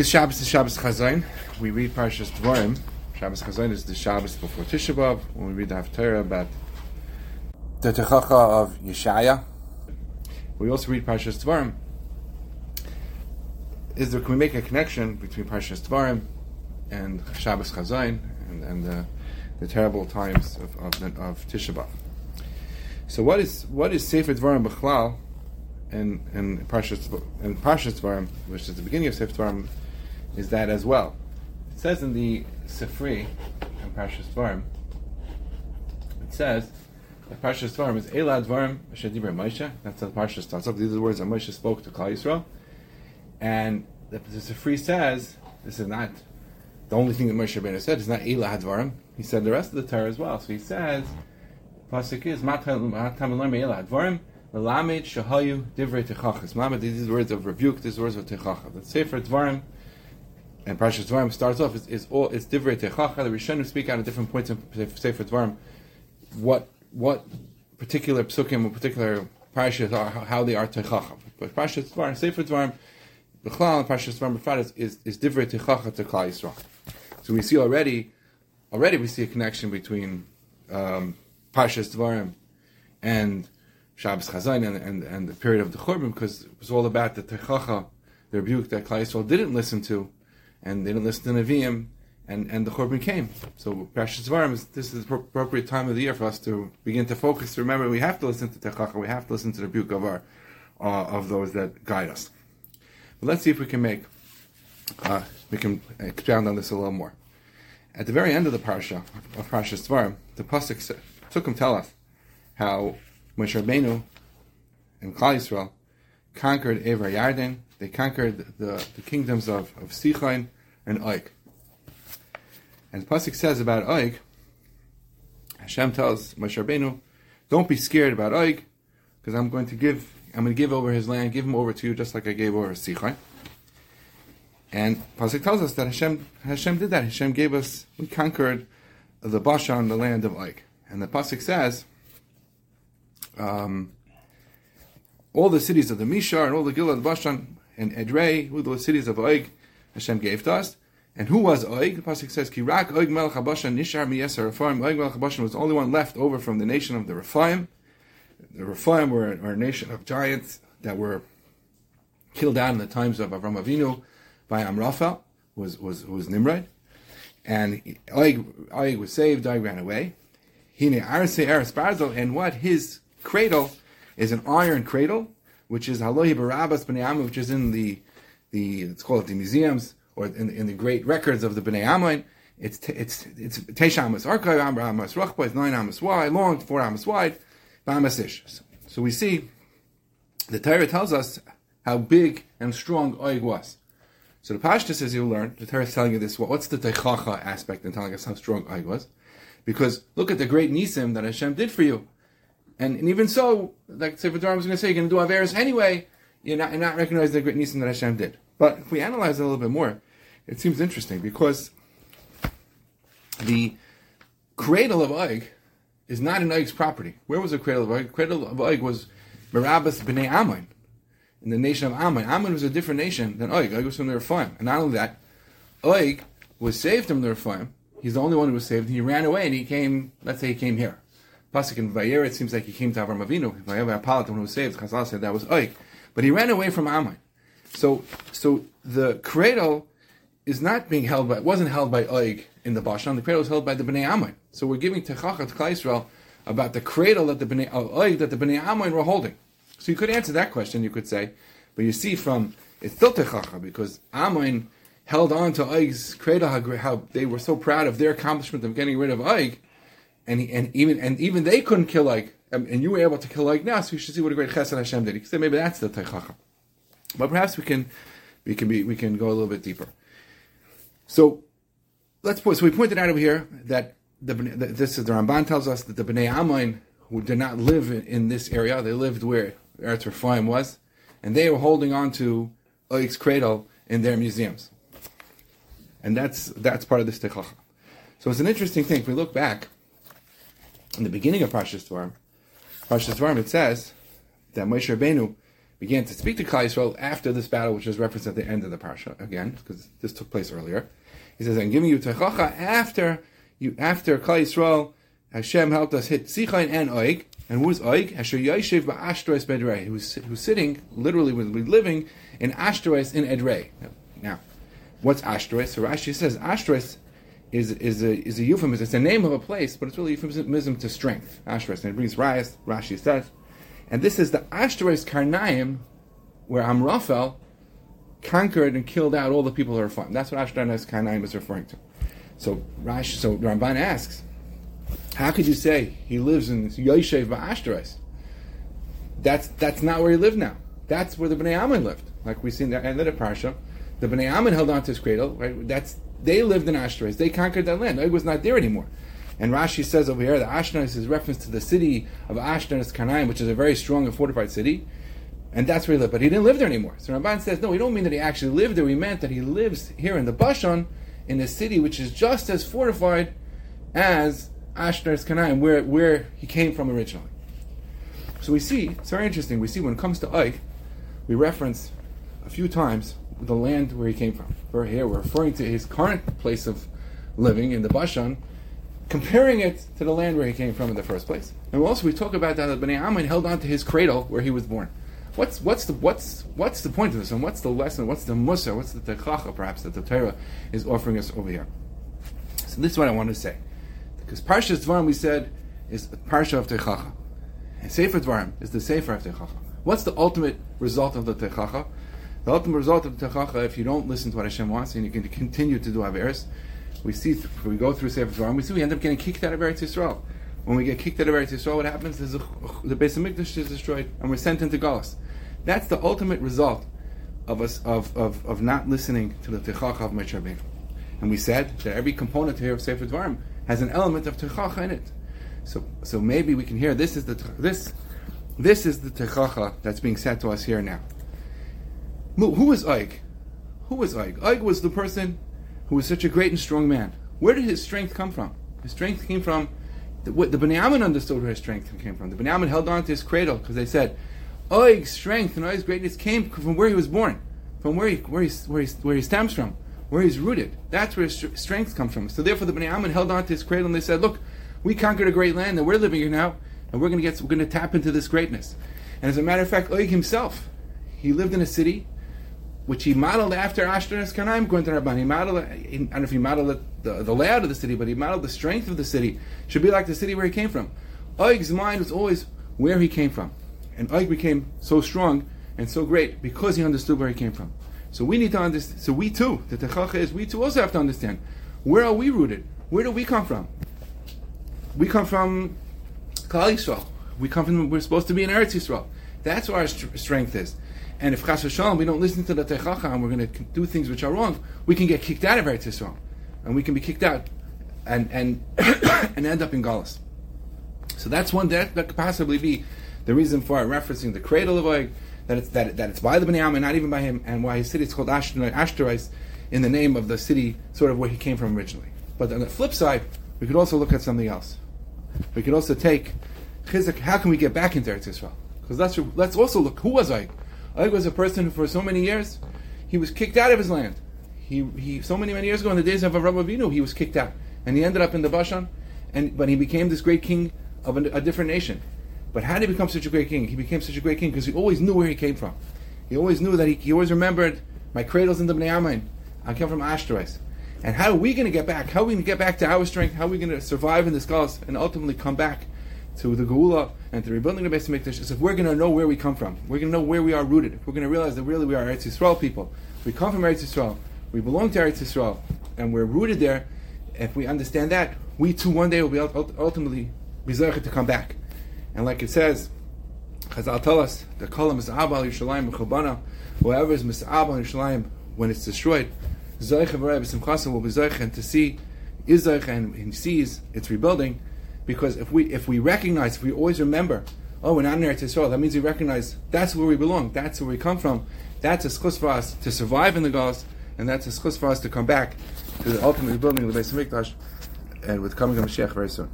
This Shabbos is Shabbos Chazon. We read Parshas Dvarim. Shabbos Chazon is the Shabbos before Tisha B'Av. When we read the Haftarah about the Techacha of Yeshaya. We also read Parshas Dvarim. Is there, can we make a connection between Parshas Dvarim and Shabbos Chazon and, and the, the terrible times of, of, of Tisha B'Av? So what is what is Sefer Dvarim B'chlal and and Parshas and Parshas which is the beginning of Sefer is that as well. It says in the Sifri in Parshas Dvarim, it says that Parshas Dvarim is Elad Dvarim Shadibra Moshe. That's how the Parsha starts off. These are the words that Moshe spoke to Klal Yisrael, and the, the Sifri says this is not the only thing that Moshe Rabbeinu said. It's not Elad Dvarim. He said the rest of the Torah as well. So he says, Pasuk is Matam Elad Dvarim. Melamed shahayu divrei techachas. Melamed, these words of rebuke, these words of techacha. The Sefer Dvarim and Parashat Dvarim starts off is, is all it's divrei techacha. The Rishonim speak out at different points in Sefer Dvarim what what particular psukim or particular parashas are how they are techacha. But Parashat Dvarim, Sefer Dvarim, the Chlal and Parashat Dvarim is is divrei techacha to Klal Yisrael. So we see already already we see a connection between um, Parashat Dvarim and Shabbos Chazon and, and, and the period of the Churban because it was all about the Techacha, the rebuke that Klal Yisrael didn't listen to, and they didn't listen to Nevi'im, and, and the Churban came. So Parashas Dvarim, this is the appropriate time of the year for us to begin to focus. Remember, we have to listen to Techacha, we have to listen to the rebuke of our uh, of those that guide us. But let's see if we can make uh, we can expound on this a little more. At the very end of the parsha of Parashas Dvarim, the pasuk took him tell us how Moshe Rabbeinu and Klal Yisrael conquered Ever Yarden. They conquered the, the kingdoms of, of Sichon and Oig. And Pasuk says about Oig, Hashem tells Moshe Rabbeinu, don't be scared about Oig, because I'm going to give, I'm going to give over his land, give him over to you, just like I gave over Sichon. And Pasuk tells us that Hashem, Hashem did that. Hashem gave us, we conquered the Bashan, the land of Oig. And the Pasuk says, um, all the cities of the Mishar and all the Gilad Bashan and Edrei, who the cities of Oig Hashem gave to us. And who was Oig? The pasuk says, "Kirak Oig Melech Habashan Nishar Miyeser Rephaim." Oig Melech Habashan was the only one left over from the nation of the Rephaim. The Rephaim were, were a nation of giants that were killed out in the times of Avram Avinu by Amraphel, was was was Nimrod, and Oig, Oig was saved. Oig ran away. Hine Arse Eres Barzel, and what his cradle is an iron cradle, which is Halohi Barabbas Ammon, which is in the the let's call it the museums or in, in the great records of the Bnei Ammon. It's it's it's Teisha Amos Amber Amos Rachba, it's nine Amos wide, long, four Amos wide, Amos Ish. So we see the Torah tells us how big and strong Oig was. So the Pashtus, says you learn, the Torah is telling you this. What's the Techacha aspect in telling us how strong Oig was? Because look at the great Nisim that Hashem did for you. And, and even so, like Sefer Dvarim was going to say, you're going to do Averis anyway, you're not, you're not recognizing the great Nisim that Hashem did. But if we analyze it a little bit more, it seems interesting because the cradle of Oig is not in Oig's property. Where was the cradle of Oig? The cradle of Oig was Merabas b'nei Ammon, in the nation of Ammon. Ammon was a different nation than Oig. Oig was from the Rephaim. And not only that, Oig was saved from the Rephaim. He's the only one who was saved. He ran away and he came, let's say he came here. Pasuk in Vayer, it seems like he came to Avram Avinu. Vayer Apalat, when he was saved, Chazal said that was Oig. But he ran away from Ammon. So, so the cradle is not being held by, wasn't held by Oig in the Bashan, the cradle was held by the Bnei Ammon. So we're giving Techacha to Klal Yisrael about the cradle that the Bnei, of uh, Oig that the Bnei Ammon were holding. So you could answer that question, you could say, but you see from, it's still Techacha, because Ammon held on to Oig's cradle, how, how they were so proud of their accomplishment of getting rid of Oig, and, he, and even and even they couldn't kill like um, and you were able to kill like now, so you should see what a great Chesed Hashem did. You could say maybe that's the Techacha. But perhaps we can we can be we can go a little bit deeper. So let's point. So we pointed out over here that the this is the Ramban tells us that the Bnei Ammon who did not live in, this area, they lived where Eretz Rephaim was, and they were holding on to Oig's cradle in their museums, and that's that's part of this Techacha. So it's an interesting thing. If we look back in the beginning of Parshas Dvarim, Parshas Dvarim, it says that Moshe Rabbeinu began to speak to Klal Yisrael after this battle, which is referenced at the end of the parsha again, because this took place earlier. He says, "I'm giving you Techacha after you after Klal Yisrael. Hashem helped us hit Sichon and Oig, and who was Oig? Asher Yoshev ba'Ashtois bedrei, who's who's sitting literally with living in Ashtois in Edrei. Now, what's Ashtois? So Rashi says Ashtois is is a is a euphemism. It's a name of a place, but it's really euphemism to strength. Ashtois, and it brings Rayas. Rashi says. And this is the Ashtaros Karnaim, where Amraphel conquered and killed out all the people who are farmed. That's what Ashtaros Karnaim is referring to. So Rash, so Ramban asks, how could you say he lives in Yoshev Ashtaros? That's that's not where he lived now. That's where the Bnei Ammon lived. Like we see in the end of the parsha, the Bnei Ammon held on to his cradle. Right? That's they lived in Ashtaros. They conquered that land. It was not there anymore. And Rashi says over here that Ashkenaz is reference to the city of Ashtaros Karnaim, which is a very strong and fortified city. And that's where he lived. But he didn't live there anymore. So Ramban says, no, we don't mean that he actually lived there. We meant that he lives here in the Bashan, in a city which is just as fortified as Ashtaros Karnaim, where, where he came from originally. So we see, it's very interesting, we see when it comes to Oig, we reference a few times the land where he came from. We're here, we're referring to his current place of living in the Bashan, comparing it to the land where he came from in the first place. And also we talk about that that Bnei Ammon held on to his cradle where he was born. What's what's the what's what's the point of this, and what's the lesson? What's the musa? What's the techacha perhaps that the Torah is offering us over here? So this is what I want to say, because Parsha Dvarim we said is Parsha of techacha, and Sefer Dvarim is the Sefer of techacha. What's the ultimate result of the techacha? The ultimate result of the techacha, if you don't listen to what Hashem wants and you can continue to do averis, we see we go through Sefer Dvarim, we see we end up getting kicked out of Eretz Yisrael. When we get kicked out of Eretz Yisrael, what happens is the Beis Hamikdash is destroyed, and we're sent into Galus. That's the ultimate result of us of, of, of not listening to the Techacha of Moshe. And we said that every component here of Sefer Dvarim has an element of Techacha in it. So so maybe we can hear this is the this this is the Techacha that's being said to us here now. Who is Oig? Who was Oig? Oig was the person who was such a great and strong man. Where did his strength come from? His strength came from the, what the understood where his strength came from. The Bnei Ammon held on to his cradle because they said, Oig's strength and Oig's greatness came from where he was born, from where he, where, he, where, he, where he stems from, where he's rooted. That's where his strength comes from. So therefore the Bnei Ammon held on to his cradle and they said, look, we conquered a great land and we're living here now and we're going to tap into this greatness. And as a matter of fact, Oig himself, he lived in a city which he modeled after Ashtaras Kanaim to Rabban. He modeled, I don't know if he modeled the, the, layout of the city, but he modeled the strength of the city. Should be like the city where he came from. Oig's mind was always where he came from. And Oig became so strong and so great because he understood where he came from. So we need to understand, so we too, the Techacha is, we too also have to understand, where are we rooted? Where do we come from? We come from Klal Yisrael. We come from, we're supposed to be in Eretz Yisrael. That's where our strength is. And if Chas V'Shalom, we don't listen to the Techacha and we're going to do things which are wrong, we can get kicked out of Eretz Yisrael. And we can be kicked out and and and end up in Galus. So that's one that, that could possibly be the reason for referencing the cradle of Og, that it's that, that it's by the Bnei and not even by him, and why his city is called Ashtarais in the name of the city sort of where he came from originally. But on the flip side, we could also look at something else. We could also take Chizuk, how can we get back into Eretz Yisrael? Because let's, let's also look, who was Og? Og was a person who, for so many years, he was kicked out of his land. He, he so many many years ago in the days of Avraham Avinu, he was kicked out, and he ended up in the Bashan, and but he became this great king of a, a different nation. But how did he become such a great king? He became such a great king because he always knew where he came from. He always knew that he, he always remembered my cradle's in the Bnei Ammon. I come from Ashtarais. And how are we going to get back? How are we going to get back to our strength? How are we going to survive in this Galus and ultimately come back to the Geula and to rebuilding the Beis Hamikdash is if we're going to know where we come from. We're going to know where we are rooted. If we're going to realize that really we are Eretz Yisrael people. We come from Eretz Yisrael. We belong to Eretz Yisrael. And we're rooted there. If we understand that, we too one day will be ultimately be to come back. And like it says, Chazal tell us, the kolam is Abal Yerushalayim Mechobana, whoever is Mis'abal Yerushalayim when it's destroyed, Zoich V'rei will be Zoich and to see, is and he sees its rebuilding, because if we if we recognize, if we always remember, oh, we're not in Eretz Yisrael, that means we recognize that's where we belong, that's where we come from. That's a schus for us to survive in the Galus, and that's a schus for us to come back to the ultimate building of the Beis Hamikdash, and with coming of Mashiach very soon.